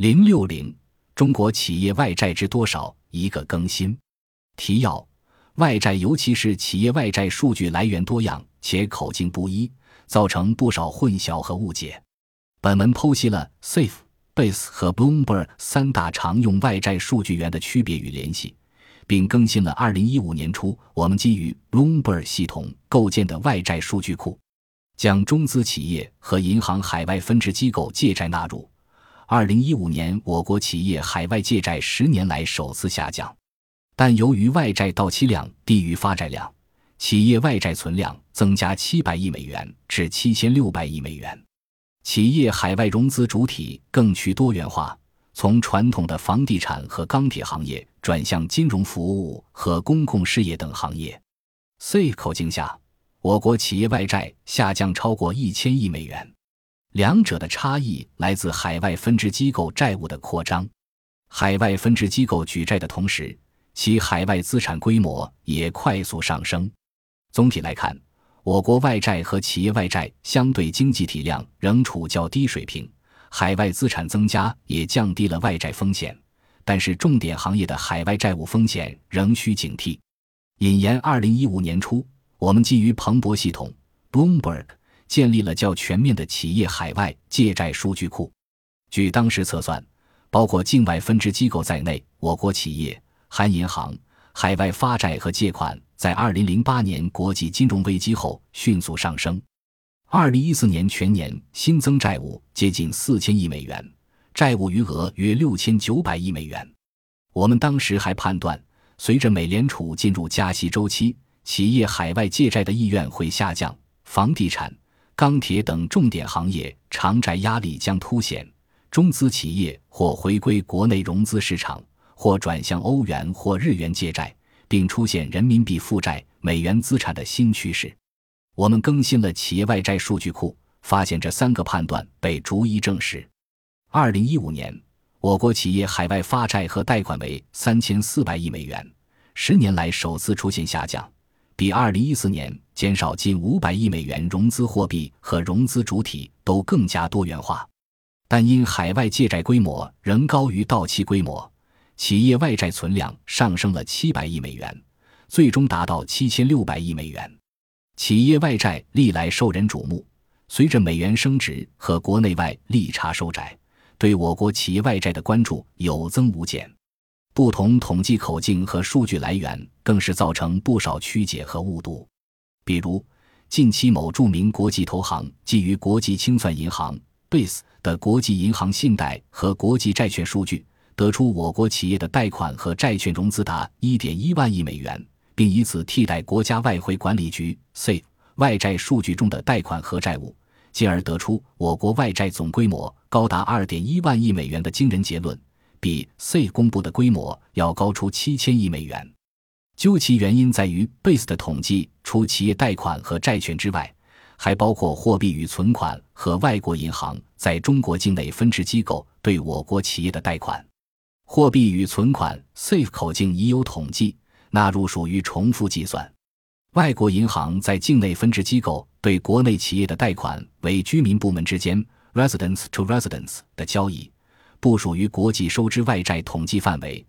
零六零，中国企业外债之多少？一个更新。提要：外债，尤其是企业外债，数据来源多样且口径不一，造成不少混淆和误解。本文剖析了 Safe、Base 和 Bloomberg 三大常用外债数据源的区别与联系，并更新了二零一五年初我们基于 Bloomberg 系统构建的外债数据库，将中资企业和银行海外分支机构借债纳入。二零一五年，我国企业海外借债十年来首次下降，但由于外债到期量低于发债量，企业外债存量增加七百亿美元至七千六百亿美元。企业海外融资主体更趋多元化，从传统的房地产和钢铁行业转向金融服务和公共事业等行业。C 口径下，我国企业外债下降超过一千亿美元。两者的差异来自海外分支机构债务的扩张，海外分支机构举债的同时，其海外资产规模也快速上升。总体来看，我国外债和企业外债相对经济体量仍处较低水平，海外资产增加也降低了外债风险，但是重点行业的海外债务风险仍需警惕。引言：二零一五年初，我们基于彭博系统 （Bloomberg）。建立了较全面的企业海外借债数据库。据当时测算，包括境外分支机构在内，我国企业含银行海外发债和借款，在2008年国际金融危机后迅速上升。2014年全年新增债务接近4000亿美元，债务余额约6900亿美元。我们当时还判断，随着美联储进入加息周期，企业海外借债的意愿会下降，房地产。钢铁等重点行业偿债压力将凸显，中资企业或回归国内融资市场，或转向欧元或日元借债，并出现人民币负债、美元资产的新趋势。我们更新了企业外债数据库，发现这三个判断被逐一证实。二零一五年，我国企业海外发债和贷款为三千四百亿美元，十年来首次出现下降。比二零一四年减少近五百亿美元，融资货币和融资主体都更加多元化，但因海外借债规模仍高于到期规模，企业外债存量上升了七百亿美元，最终达到七千六百亿美元。企业外债历来受人瞩目，随着美元升值和国内外利差收窄，对我国企业外债的关注有增无减。不同统计口径和数据来源，更是造成不少曲解和误读。比如，近期某著名国际投行基于国际清算银行 （Base） 的国际银行信贷和国际债券数据，得出我国企业的贷款和债券融资达1.1万亿美元，并以此替代国家外汇管理局 （C） 外债数据中的贷款和债务，进而得出我国外债总规模高达2.1万亿美元的惊人结论。比 C 公布的规模要高出七千亿美元，究其原因在于 Base 的统计除企业贷款和债券之外，还包括货币与存款和外国银行在中国境内分支机构对我国企业的贷款。货币与存款 Safe 口径已有统计，纳入属于重复计算。外国银行在境内分支机构对国内企业的贷款为居民部门之间 （residence to residence） 的交易。不属于国际收支外债统计范围，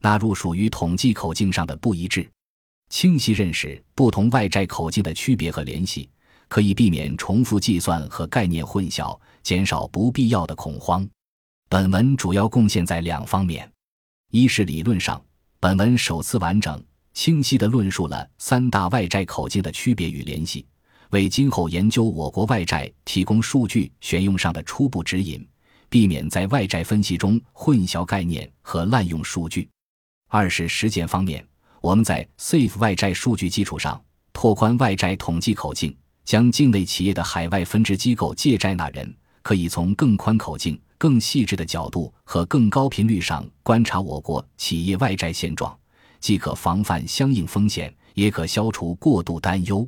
纳入属于统计口径上的不一致。清晰认识不同外债口径的区别和联系，可以避免重复计算和概念混淆，减少不必要的恐慌。本文主要贡献在两方面：一是理论上，本文首次完整、清晰地论述了三大外债口径的区别与联系，为今后研究我国外债提供数据选用上的初步指引。避免在外债分析中混淆概念和滥用数据。二是实践方面，我们在 Safe 外债数据基础上拓宽外债统计口径，将境内企业的海外分支机构借债纳人，可以从更宽口径、更细致的角度和更高频率上观察我国企业外债现状，既可防范相应风险，也可消除过度担忧。